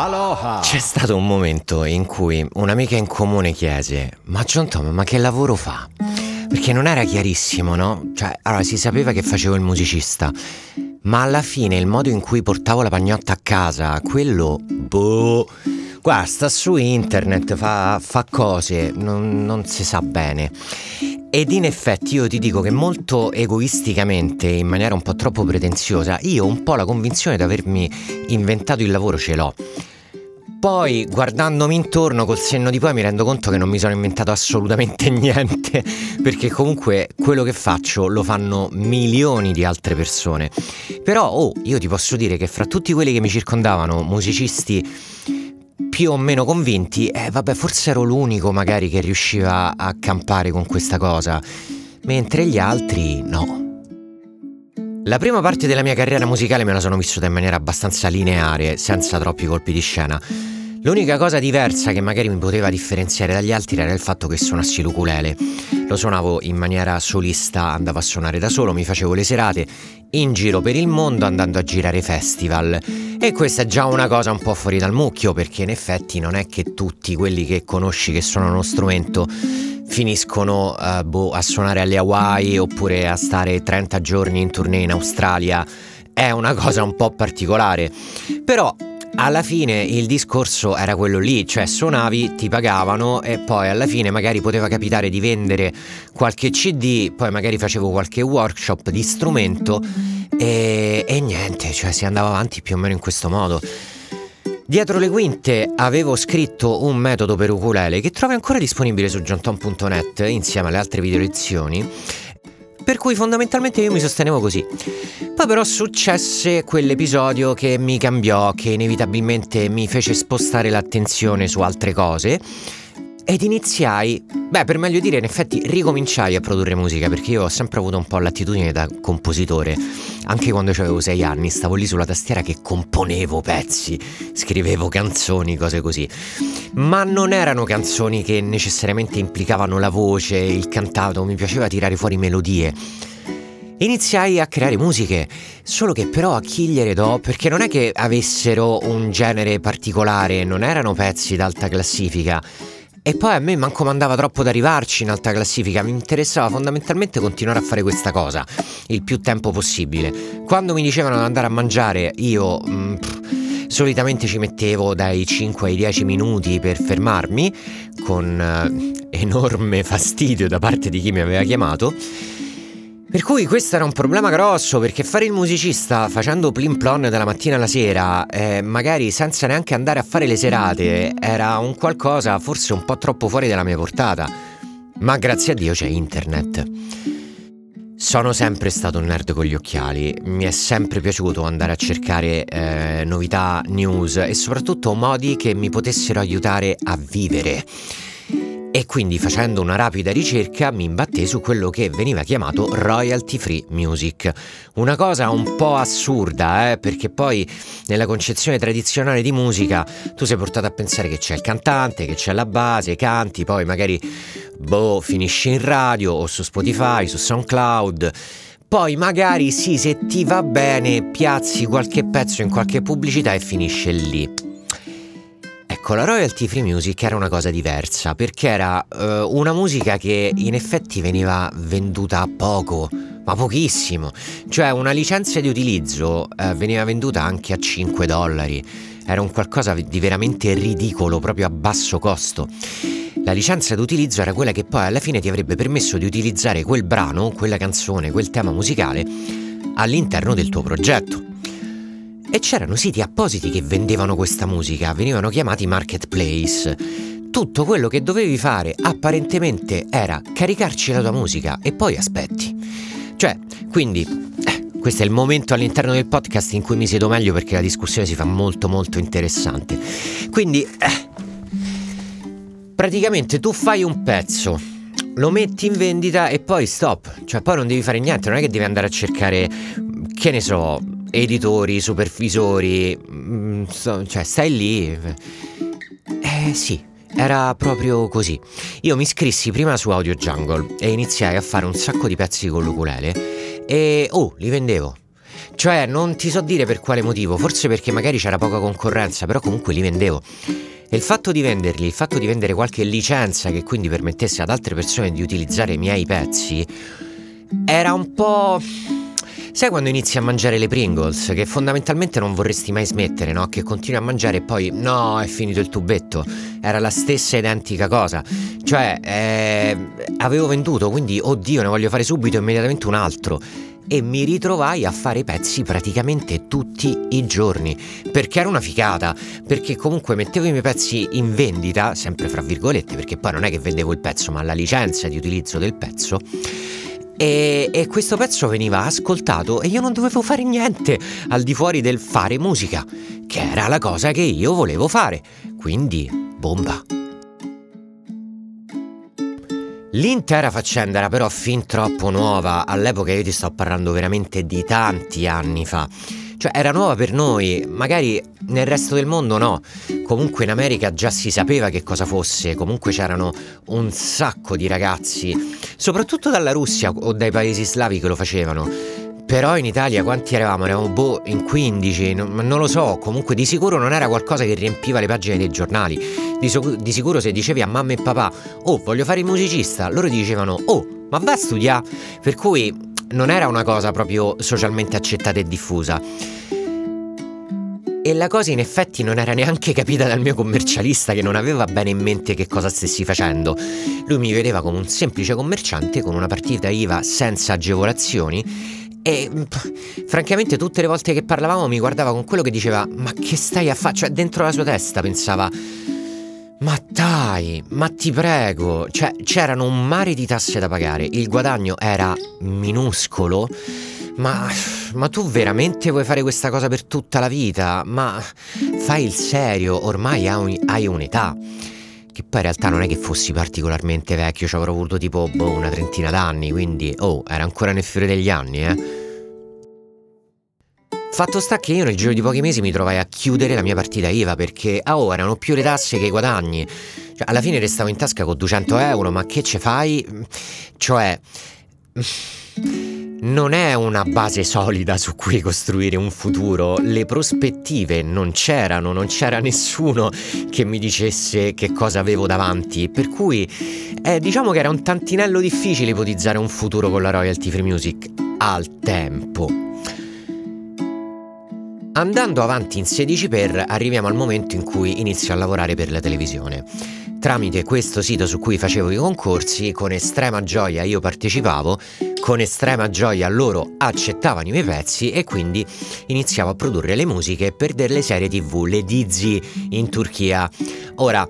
Aloha! C'è stato un momento in cui un'amica in comune chiese: Ma John Tom, ma che lavoro fa? Perché non era chiarissimo, no? Cioè, allora si sapeva che facevo il musicista, ma alla fine il modo in cui portavo la pagnotta a casa, quello, boh, guarda, sta su internet, fa, fa cose, non, non si sa bene. Ed in effetti io ti dico che molto egoisticamente, in maniera un po' troppo pretenziosa, io un po' la convinzione di avermi inventato il lavoro ce l'ho. Poi, guardandomi intorno col senno di poi, mi rendo conto che non mi sono inventato assolutamente niente, perché comunque quello che faccio lo fanno milioni di altre persone. Però, oh, io ti posso dire che fra tutti quelli che mi circondavano, musicisti più o meno convinti, eh vabbè, forse ero l'unico magari che riusciva a campare con questa cosa, mentre gli altri no. La prima parte della mia carriera musicale me la sono vissuta in maniera abbastanza lineare, senza troppi colpi di scena. L'unica cosa diversa che magari mi poteva differenziare dagli altri era il fatto che suonassi l'ukulele. Lo suonavo in maniera solista, andavo a suonare da solo, mi facevo le serate in giro per il mondo andando a girare festival. E questa è già una cosa un po' fuori dal mucchio, perché in effetti non è che tutti quelli che conosci che suonano uno strumento finiscono uh, boh, a suonare alle Hawaii oppure a stare 30 giorni in tournée in Australia. È una cosa un po' particolare. Però alla fine il discorso era quello lì, cioè suonavi, ti pagavano e poi alla fine magari poteva capitare di vendere qualche CD, poi magari facevo qualche workshop di strumento e, e niente, cioè si andava avanti più o meno in questo modo. Dietro le quinte avevo scritto un metodo per ukulele che trovi ancora disponibile su johnton.net insieme alle altre video lezioni per cui fondamentalmente io mi sostenevo così. Poi però successe quell'episodio che mi cambiò, che inevitabilmente mi fece spostare l'attenzione su altre cose ed iniziai, beh per meglio dire in effetti ricominciai a produrre musica perché io ho sempre avuto un po' l'attitudine da compositore. Anche quando avevo sei anni stavo lì sulla tastiera che componevo pezzi, scrivevo canzoni, cose così. Ma non erano canzoni che necessariamente implicavano la voce, il cantato, mi piaceva tirare fuori melodie. Iniziai a creare musiche, solo che però a chi gliele do? Perché non è che avessero un genere particolare, non erano pezzi d'alta classifica e poi a me manco mandava troppo ad arrivarci in alta classifica, mi interessava fondamentalmente continuare a fare questa cosa il più tempo possibile. Quando mi dicevano di andare a mangiare, io mm, pff, solitamente ci mettevo dai 5 ai 10 minuti per fermarmi, con eh, enorme fastidio da parte di chi mi aveva chiamato per cui questo era un problema grosso perché fare il musicista facendo plim plon dalla mattina alla sera, eh, magari senza neanche andare a fare le serate, era un qualcosa forse un po' troppo fuori dalla mia portata. Ma grazie a Dio c'è internet. Sono sempre stato un nerd con gli occhiali, mi è sempre piaciuto andare a cercare eh, novità, news e soprattutto modi che mi potessero aiutare a vivere. E quindi facendo una rapida ricerca mi imbattei su quello che veniva chiamato royalty free music. Una cosa un po' assurda, eh, perché poi nella concezione tradizionale di musica tu sei portato a pensare che c'è il cantante, che c'è la base, canti, poi magari boh, finisci in radio o su Spotify, su SoundCloud. Poi magari sì, se ti va bene, piazzi qualche pezzo in qualche pubblicità e finisce lì. Ecco, la royalty free music era una cosa diversa perché era uh, una musica che in effetti veniva venduta a poco, ma pochissimo. Cioè una licenza di utilizzo uh, veniva venduta anche a 5 dollari. Era un qualcosa di veramente ridicolo, proprio a basso costo. La licenza d'utilizzo era quella che poi alla fine ti avrebbe permesso di utilizzare quel brano, quella canzone, quel tema musicale all'interno del tuo progetto. E c'erano siti appositi che vendevano questa musica, venivano chiamati marketplace. Tutto quello che dovevi fare apparentemente era caricarci la tua musica e poi aspetti. Cioè, quindi, eh, questo è il momento all'interno del podcast in cui mi siedo meglio perché la discussione si fa molto molto interessante. Quindi, eh, praticamente tu fai un pezzo, lo metti in vendita e poi stop. Cioè, poi non devi fare niente, non è che devi andare a cercare, che ne so, editori, supervisori, mm, cioè stai lì. Eh sì, era proprio così. Io mi iscrissi prima su Audio Jungle e iniziai a fare un sacco di pezzi con l'ukulele e oh, li vendevo. Cioè, non ti so dire per quale motivo, forse perché magari c'era poca concorrenza, però comunque li vendevo. E il fatto di venderli, il fatto di vendere qualche licenza che quindi permettesse ad altre persone di utilizzare i miei pezzi, era un po'... Sai quando inizi a mangiare le Pringles, che fondamentalmente non vorresti mai smettere, no? Che continui a mangiare e poi no, è finito il tubetto. Era la stessa identica cosa. Cioè, eh, avevo venduto, quindi, oddio, ne voglio fare subito immediatamente un altro. E mi ritrovai a fare pezzi praticamente tutti i giorni. Perché era una ficata. Perché comunque mettevo i miei pezzi in vendita, sempre fra virgolette, perché poi non è che vendevo il pezzo, ma la licenza di utilizzo del pezzo e, e, questo pezzo veniva ascoltato e io non dovevo fare niente al di fuori del fare musica, che era la cosa che io volevo fare. Quindi, bomba. L'intera faccenda era però fin troppo nuova, all'epoca io ti sto parlando veramente di tanti anni fa. Cioè era nuova per noi, magari nel resto del mondo no. Comunque in America già si sapeva che cosa fosse, comunque c'erano un sacco di ragazzi, soprattutto dalla Russia o dai paesi slavi che lo facevano. Però in Italia quanti eravamo? Eravamo boh in 15, non, non lo so, comunque di sicuro non era qualcosa che riempiva le pagine dei giornali. Di, so, di sicuro se dicevi a mamma e papà, oh voglio fare il musicista, loro dicevano, oh ma va a studiare. Per cui non era una cosa proprio socialmente accettata e diffusa. E la cosa in effetti non era neanche capita dal mio commercialista che non aveva bene in mente che cosa stessi facendo. Lui mi vedeva come un semplice commerciante con una partita IVA senza agevolazioni e francamente tutte le volte che parlavamo mi guardava con quello che diceva ma che stai a fare? Cioè dentro la sua testa pensava ma dai, ma ti prego, cioè c'erano un mare di tasse da pagare, il guadagno era minuscolo, ma, ma tu veramente vuoi fare questa cosa per tutta la vita? Ma fai il serio, ormai hai, un'età. Che poi in realtà non è che fossi particolarmente vecchio, ci avrò avuto tipo boh, una trentina d'anni, quindi oh, era ancora nel fiore degli anni, eh. Fatto sta che io nel giro di pochi mesi mi trovai a chiudere la mia partita IVA perché a oh, erano più le tasse che i guadagni. Cioè, alla fine restavo in tasca con 200 euro, ma che ce fai? Cioè, non è una base solida su cui costruire un futuro. Le prospettive non c'erano, non c'era nessuno che mi dicesse che cosa avevo davanti. Per cui, eh, diciamo che era un tantinello difficile ipotizzare un futuro con la royalty free music al tempo. Andando avanti in 16 per arriviamo al momento in cui inizio a lavorare per la televisione. Tramite questo sito su cui facevo i concorsi, con estrema gioia io partecipavo, con estrema gioia loro accettavano i miei pezzi e quindi iniziavo a produrre le musiche per delle serie tv, le Dizzy in Turchia. Ora,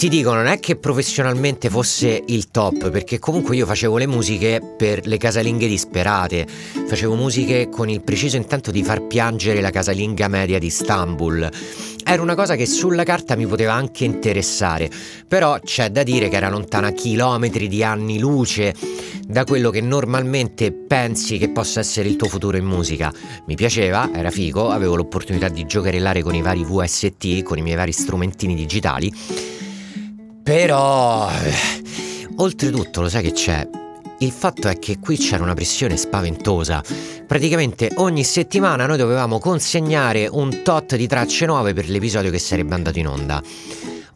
ti dico, non è che professionalmente fosse il top, perché comunque io facevo le musiche per le casalinghe disperate, facevo musiche con il preciso intento di far piangere la casalinga media di Istanbul. Era una cosa che sulla carta mi poteva anche interessare, però c'è da dire che era lontana chilometri di anni luce da quello che normalmente pensi che possa essere il tuo futuro in musica. Mi piaceva, era figo, avevo l'opportunità di giocherellare con i vari VST, con i miei vari strumentini digitali però, oltretutto, lo sai che c'è? Il fatto è che qui c'era una pressione spaventosa. Praticamente ogni settimana noi dovevamo consegnare un tot di tracce nuove per l'episodio che sarebbe andato in onda.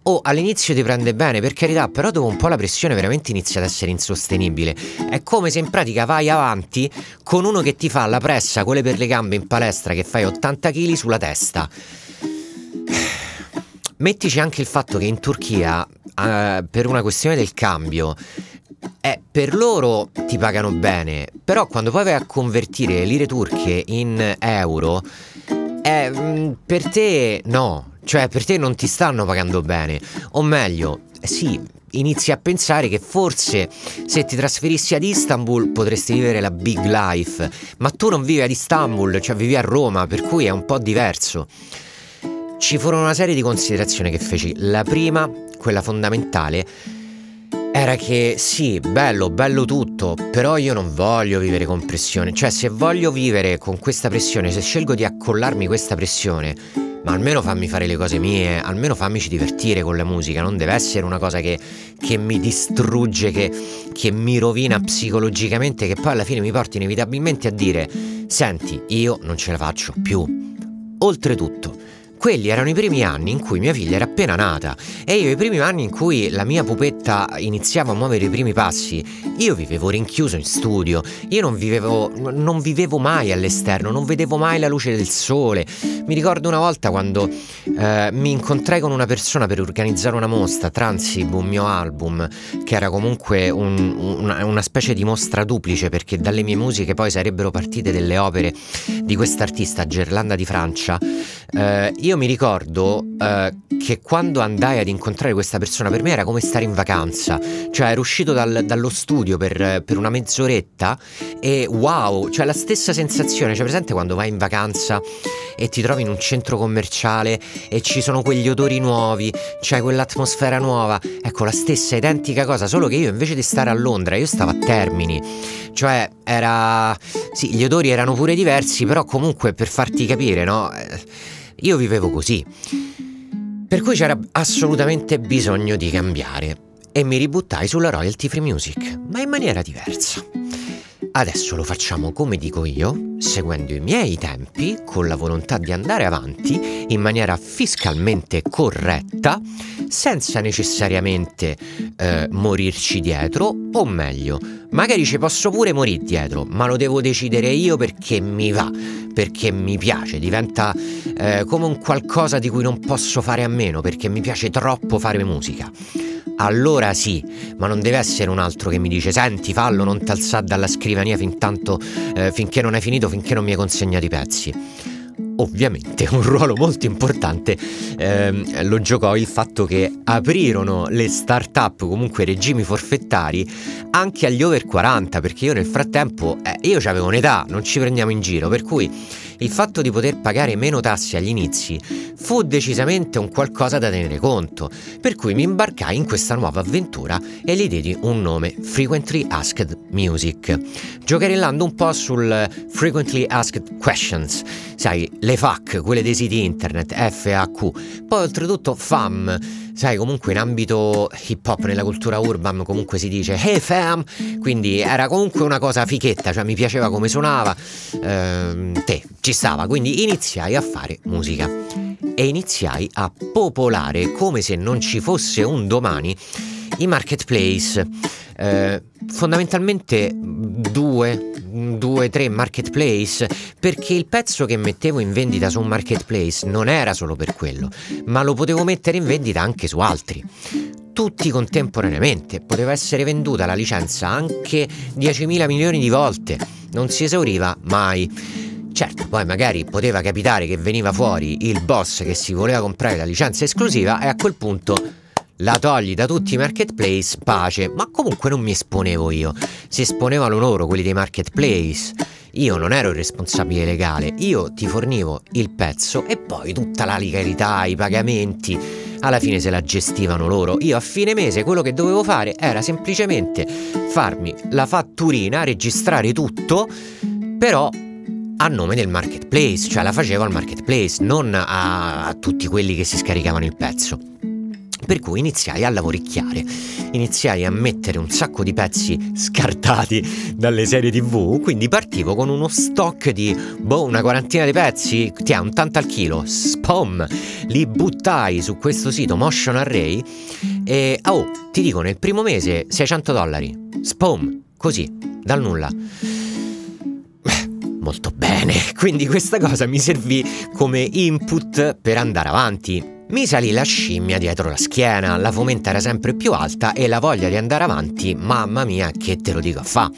Oh, all'inizio ti prende bene, per carità, però dopo un po' la pressione veramente inizia ad essere insostenibile. È come se in pratica vai avanti con uno che ti fa la pressa, quelle per le gambe in palestra, che fai 80 kg sulla testa. Mettici anche il fatto che in Turchia uh, per una questione del cambio, eh, per loro ti pagano bene, però quando poi vai a convertire lire turche in euro, eh, per te no, cioè per te non ti stanno pagando bene, o meglio, eh, sì, inizi a pensare che forse se ti trasferissi ad Istanbul potresti vivere la big life, ma tu non vivi ad Istanbul, cioè vivi a Roma, per cui è un po' diverso. Ci furono una serie di considerazioni che feci. La prima quella fondamentale, era che sì, bello, bello tutto, però io non voglio vivere con pressione, cioè se voglio vivere con questa pressione, se scelgo di accollarmi questa pressione, ma almeno fammi fare le cose mie, almeno fammici divertire con la musica, non deve essere una cosa che, che mi distrugge, che, che mi rovina psicologicamente, che poi alla fine mi porta inevitabilmente a dire Senti, io non ce la faccio più. Oltretutto, quelli erano i primi anni in cui mia figlia era appena nata e io i primi anni in cui la mia pupetta iniziava a muovere i primi passi, io vivevo rinchiuso in studio, io non vivevo, non vivevo mai all'esterno, non vedevo mai la luce del sole. Mi ricordo una volta quando eh, mi incontrai con una persona per organizzare una mostra, Transib, un mio album, che era comunque un, una, una specie di mostra duplice perché dalle mie musiche poi sarebbero partite delle opere di quest'artista, Gerlanda di Francia. Eh, io io mi ricordo uh, che quando andai ad incontrare questa persona per me era come stare in vacanza, cioè ero uscito dal, dallo studio per, per, una mezz'oretta e wow, cioè la stessa sensazione, cioè presente quando vai in vacanza e ti trovi in un centro commerciale e ci sono quegli odori nuovi, c'è quell'atmosfera nuova, ecco la stessa identica cosa, solo che io invece di stare a Londra io stavo a Termini, cioè era... sì, gli odori erano pure diversi, però comunque per farti capire, no? Io vivevo così. Per cui c'era assolutamente bisogno di cambiare e mi ributtai sulla royalty free music, ma in maniera diversa. Adesso lo facciamo come dico io, seguendo i miei tempi, con la volontà di andare avanti in maniera fiscalmente corretta, senza necessariamente eh, morirci dietro, o meglio, magari ci posso pure morire dietro, ma lo devo decidere io perché mi va, perché mi piace, diventa eh, come un qualcosa di cui non posso fare a meno, perché mi piace troppo fare musica allora sì, ma non deve essere un altro che mi dice senti fallo, non t'alzare dalla scrivania fin tanto, eh, finché non hai finito, finché non mi hai consegnato i pezzi. Ovviamente un ruolo molto importante ehm, lo giocò il fatto che aprirono le start-up, comunque regimi forfettari, anche agli over 40, perché io nel frattempo, eh, io avevo un'età, non ci prendiamo in giro, per cui il fatto di poter pagare meno tasse agli inizi fu decisamente un qualcosa da tenere conto, per cui mi imbarcai in questa nuova avventura e gli diedi un nome Frequently Asked Music, giocherellando un po' sul Frequently Asked Questions, sai, le FAQ, quelle dei siti internet, FAQ, poi oltretutto FAM, sai, comunque in ambito hip hop, nella cultura urban, comunque si dice Hey fam, quindi era comunque una cosa fichetta, cioè mi piaceva come suonava, ehm, te, ci stava, quindi iniziai a fare musica e iniziai a popolare come se non ci fosse un domani i marketplace. Eh, fondamentalmente due, due, tre marketplace perché il pezzo che mettevo in vendita su un marketplace non era solo per quello, ma lo potevo mettere in vendita anche su altri. Tutti contemporaneamente, poteva essere venduta la licenza anche 10.000 milioni di volte, non si esauriva mai. Certo, poi magari poteva capitare che veniva fuori il boss che si voleva comprare la licenza esclusiva e a quel punto la togli da tutti i marketplace, pace, ma comunque non mi esponevo io, si esponevano loro, quelli dei marketplace. Io non ero il responsabile legale, io ti fornivo il pezzo e poi tutta la legalità, i pagamenti, alla fine se la gestivano loro. Io a fine mese quello che dovevo fare era semplicemente farmi la fatturina, registrare tutto, però a nome del marketplace, cioè la facevo al marketplace, non a, a tutti quelli che si scaricavano il pezzo. Per cui iniziai a lavoricchiare, iniziai a mettere un sacco di pezzi scartati dalle serie tv, quindi partivo con uno stock di, boh, una quarantina di pezzi, ti ha un tanto al chilo, spom, li buttai su questo sito Motion Array e, oh, ti dico, nel primo mese 600 dollari, spom, così, dal nulla molto bene, quindi questa cosa mi servì come input per andare avanti. Mi salì la scimmia dietro la schiena, la fomenta era sempre più alta e la voglia di andare avanti, mamma mia, che te lo dico a fa.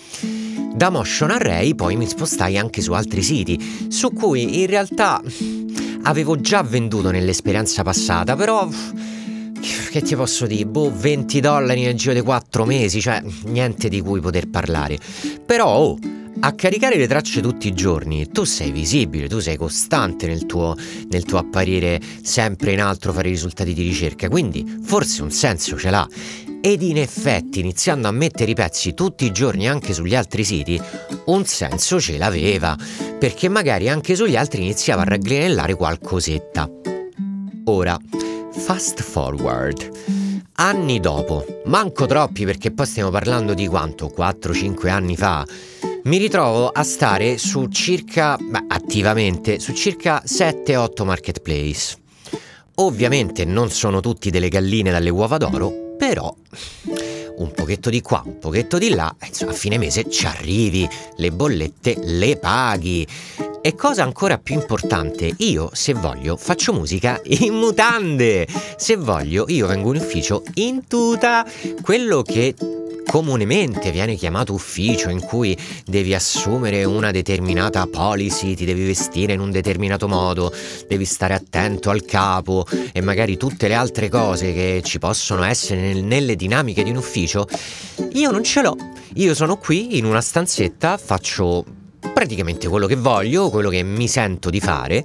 Da Motion Array poi mi spostai anche su altri siti, su cui in realtà avevo già venduto nell'esperienza passata, però che ti posso dire, boh, 20 dollari nel giro di 4 mesi, cioè niente di cui poter parlare. Però, oh, a caricare le tracce tutti i giorni tu sei visibile, tu sei costante nel tuo, nel tuo apparire sempre in alto, fare risultati di ricerca, quindi forse un senso ce l'ha. Ed in effetti, iniziando a mettere i pezzi tutti i giorni anche sugli altri siti, un senso ce l'aveva, perché magari anche sugli altri iniziava a raggrinellare qualcosetta. Ora, fast forward. Anni dopo, manco troppi perché poi stiamo parlando di quanto? 4-5 anni fa, mi ritrovo a stare su circa, beh, attivamente, su circa 7-8 marketplace. Ovviamente non sono tutti delle galline dalle uova d'oro, però un pochetto di qua, un pochetto di là, insomma, a fine mese ci arrivi, le bollette le paghi. E cosa ancora più importante, io se voglio faccio musica in mutande, se voglio io vengo in ufficio in tuta, quello che comunemente viene chiamato ufficio in cui devi assumere una determinata policy, ti devi vestire in un determinato modo, devi stare attento al capo e magari tutte le altre cose che ci possono essere nelle dinamiche di un ufficio, io non ce l'ho. Io sono qui in una stanzetta, faccio praticamente quello che voglio, quello che mi sento di fare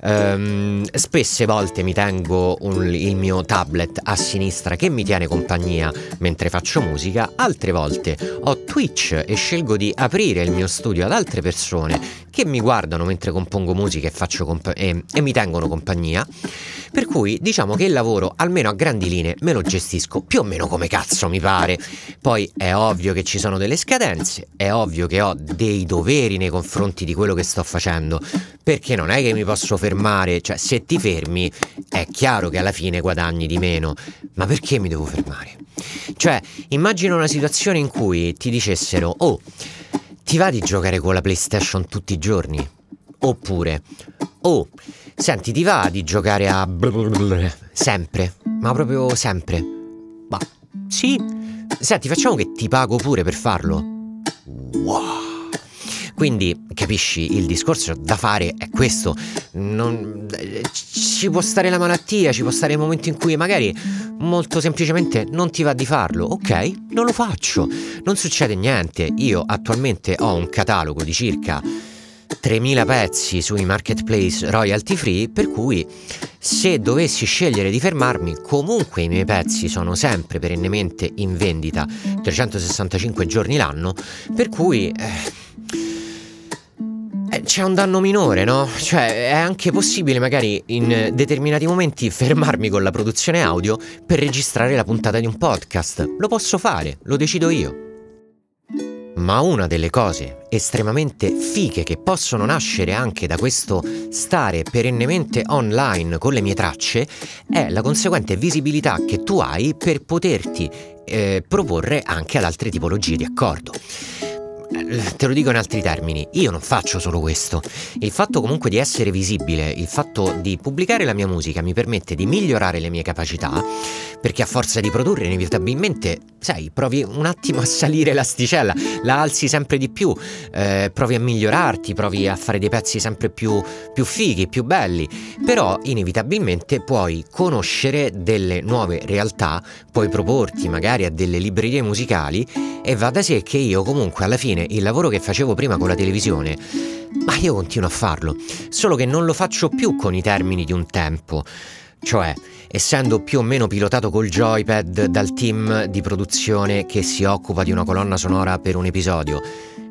Um, spesse volte mi tengo un, il mio tablet a sinistra che mi tiene compagnia mentre faccio musica, altre volte ho Twitch e scelgo di aprire il mio studio ad altre persone che mi guardano mentre compongo musica e, compa- e, e mi tengono compagnia. Per cui diciamo che il lavoro, almeno a grandi linee, me lo gestisco più o meno come cazzo mi pare. Poi è ovvio che ci sono delle scadenze, è ovvio che ho dei doveri nei confronti di quello che sto facendo, perché non è che mi posso fermare fermare, cioè se ti fermi è chiaro che alla fine guadagni di meno, ma perché mi devo fermare? Cioè, immagino una situazione in cui ti dicessero, oh, ti va di giocare con la PlayStation tutti i giorni? Oppure, oh, senti, ti va di giocare a... sempre, ma proprio sempre? Ma sì, senti, facciamo che ti pago pure per farlo. Wow! Quindi capisci, il discorso da fare è questo. Non, ci può stare la malattia, ci può stare il momento in cui magari molto semplicemente non ti va di farlo. Ok, non lo faccio. Non succede niente. Io attualmente ho un catalogo di circa 3.000 pezzi sui marketplace royalty free, per cui se dovessi scegliere di fermarmi, comunque i miei pezzi sono sempre perennemente in vendita 365 giorni l'anno, per cui... Eh, c'è un danno minore, no? Cioè, è anche possibile magari in determinati momenti fermarmi con la produzione audio per registrare la puntata di un podcast. Lo posso fare, lo decido io. Ma una delle cose estremamente fighe che possono nascere anche da questo stare perennemente online con le mie tracce è la conseguente visibilità che tu hai per poterti eh, proporre anche ad altre tipologie di accordo. Te lo dico in altri termini, io non faccio solo questo. Il fatto comunque di essere visibile, il fatto di pubblicare la mia musica mi permette di migliorare le mie capacità, perché a forza di produrre inevitabilmente, sai, provi un attimo a salire l'asticella, la alzi sempre di più, eh, provi a migliorarti, provi a fare dei pezzi sempre più, più fighi, più belli, però inevitabilmente puoi conoscere delle nuove realtà, puoi proporti magari a delle librerie musicali e va da sé che io comunque alla fine il lavoro che facevo prima con la televisione, ma io continuo a farlo, solo che non lo faccio più con i termini di un tempo. Cioè, essendo più o meno pilotato col joypad dal team di produzione che si occupa di una colonna sonora per un episodio.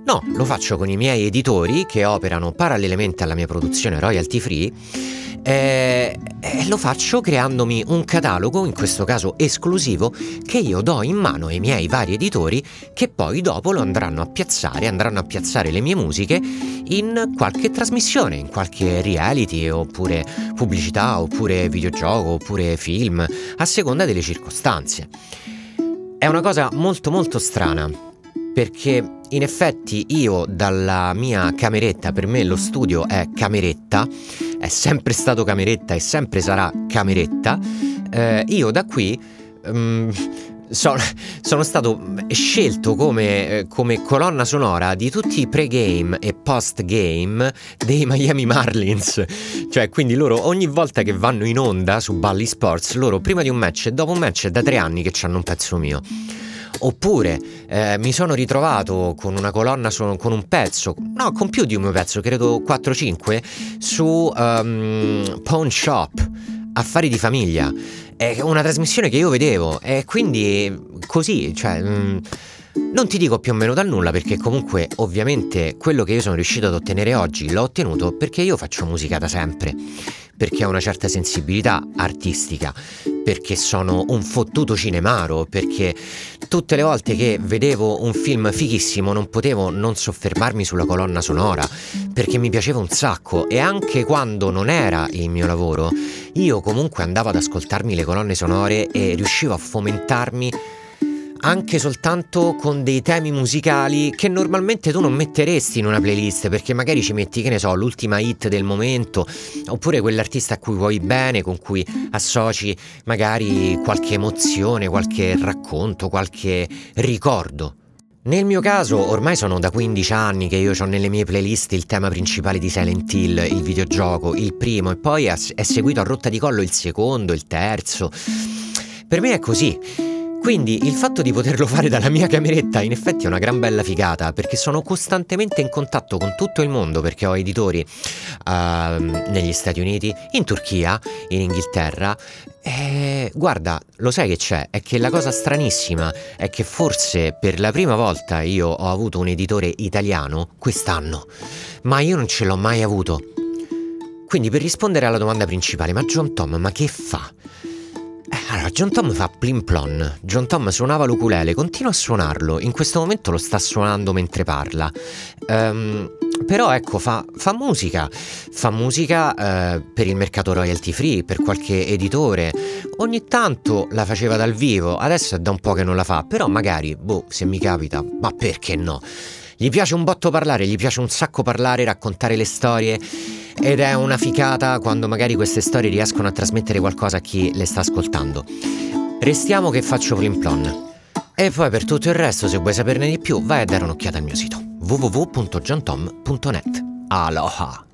No, lo faccio con i miei editori che operano parallelamente alla mia produzione royalty free e, e lo faccio creandomi un catalogo, in questo caso esclusivo, che io do in mano ai miei vari editori che poi dopo lo andranno a piazzare, andranno a piazzare le mie musiche in qualche trasmissione, in qualche reality oppure pubblicità oppure videogioco oppure film, a seconda delle circostanze. È una cosa molto molto strana perché in effetti io dalla mia cameretta, per me lo studio è cameretta, è sempre stato cameretta e sempre sarà cameretta, eh, io da qui... Um, sono, sono, stato scelto come, eh, come, colonna sonora di tutti i pre-game e post-game dei Miami Marlins. Cioè, quindi loro ogni volta che vanno in onda su Bally Sports, loro prima di un match e dopo un match è da tre anni che hanno un pezzo mio. Oppure eh, mi sono ritrovato con una colonna, con un pezzo, no, con più di un mio pezzo, credo 4-5, su um, Pawn Shop, Affari di famiglia. È una trasmissione che io vedevo e quindi così, cioè... Mm, Non ti dico più o meno dal nulla perché comunque ovviamente quello che io sono riuscito ad ottenere oggi l'ho ottenuto perché io faccio musica da sempre, perché ho una certa sensibilità artistica, perché sono un fottuto cinemaro, perché tutte le volte che vedevo un film fighissimo non potevo non soffermarmi sulla colonna sonora, perché mi piaceva un sacco e anche quando non era il mio lavoro, io comunque andavo ad ascoltarmi le colonne sonore e riuscivo a fomentarmi anche soltanto con dei temi musicali che normalmente tu non metteresti in una playlist perché magari ci metti, che ne so, l'ultima hit del momento oppure quell'artista a cui vuoi bene, con cui associ magari qualche emozione, qualche racconto, qualche ricordo. Nel mio caso, ormai sono da 15 anni che io ho nelle mie playlist il tema principale di Silent Hill, il videogioco, il primo, e poi è seguito a rotta di collo il secondo, il terzo. Per me è così. Quindi il fatto di poterlo fare dalla mia cameretta in effetti è una gran bella figata perché sono costantemente in contatto con tutto il mondo perché ho editori uh, negli Stati Uniti, in Turchia, in Inghilterra e guarda, lo sai che c'è? È che la cosa stranissima è che forse per la prima volta io ho avuto un editore italiano quest'anno, ma io non ce l'ho mai avuto. Quindi per rispondere alla domanda principale, ma John Tom, ma che fa? Allora, John Tom fa plim plon. John Tom suonava l'ukulele, continua a suonarlo. In questo momento lo sta suonando mentre parla. Um, però ecco, fa, fa, musica. Fa musica uh, per il mercato royalty free, per qualche editore. Ogni tanto la faceva dal vivo, adesso è da un po' che non la fa. Però magari, boh, se mi capita, ma perché no? Gli piace un botto parlare, gli piace un sacco parlare, raccontare le storie ed è una ficata quando magari queste storie riescono a trasmettere qualcosa a chi le sta ascoltando. Restiamo che faccio plim plon. E poi per tutto il resto, se vuoi saperne di più, vai a dare un'occhiata al mio sito www.johntom.net. Aloha!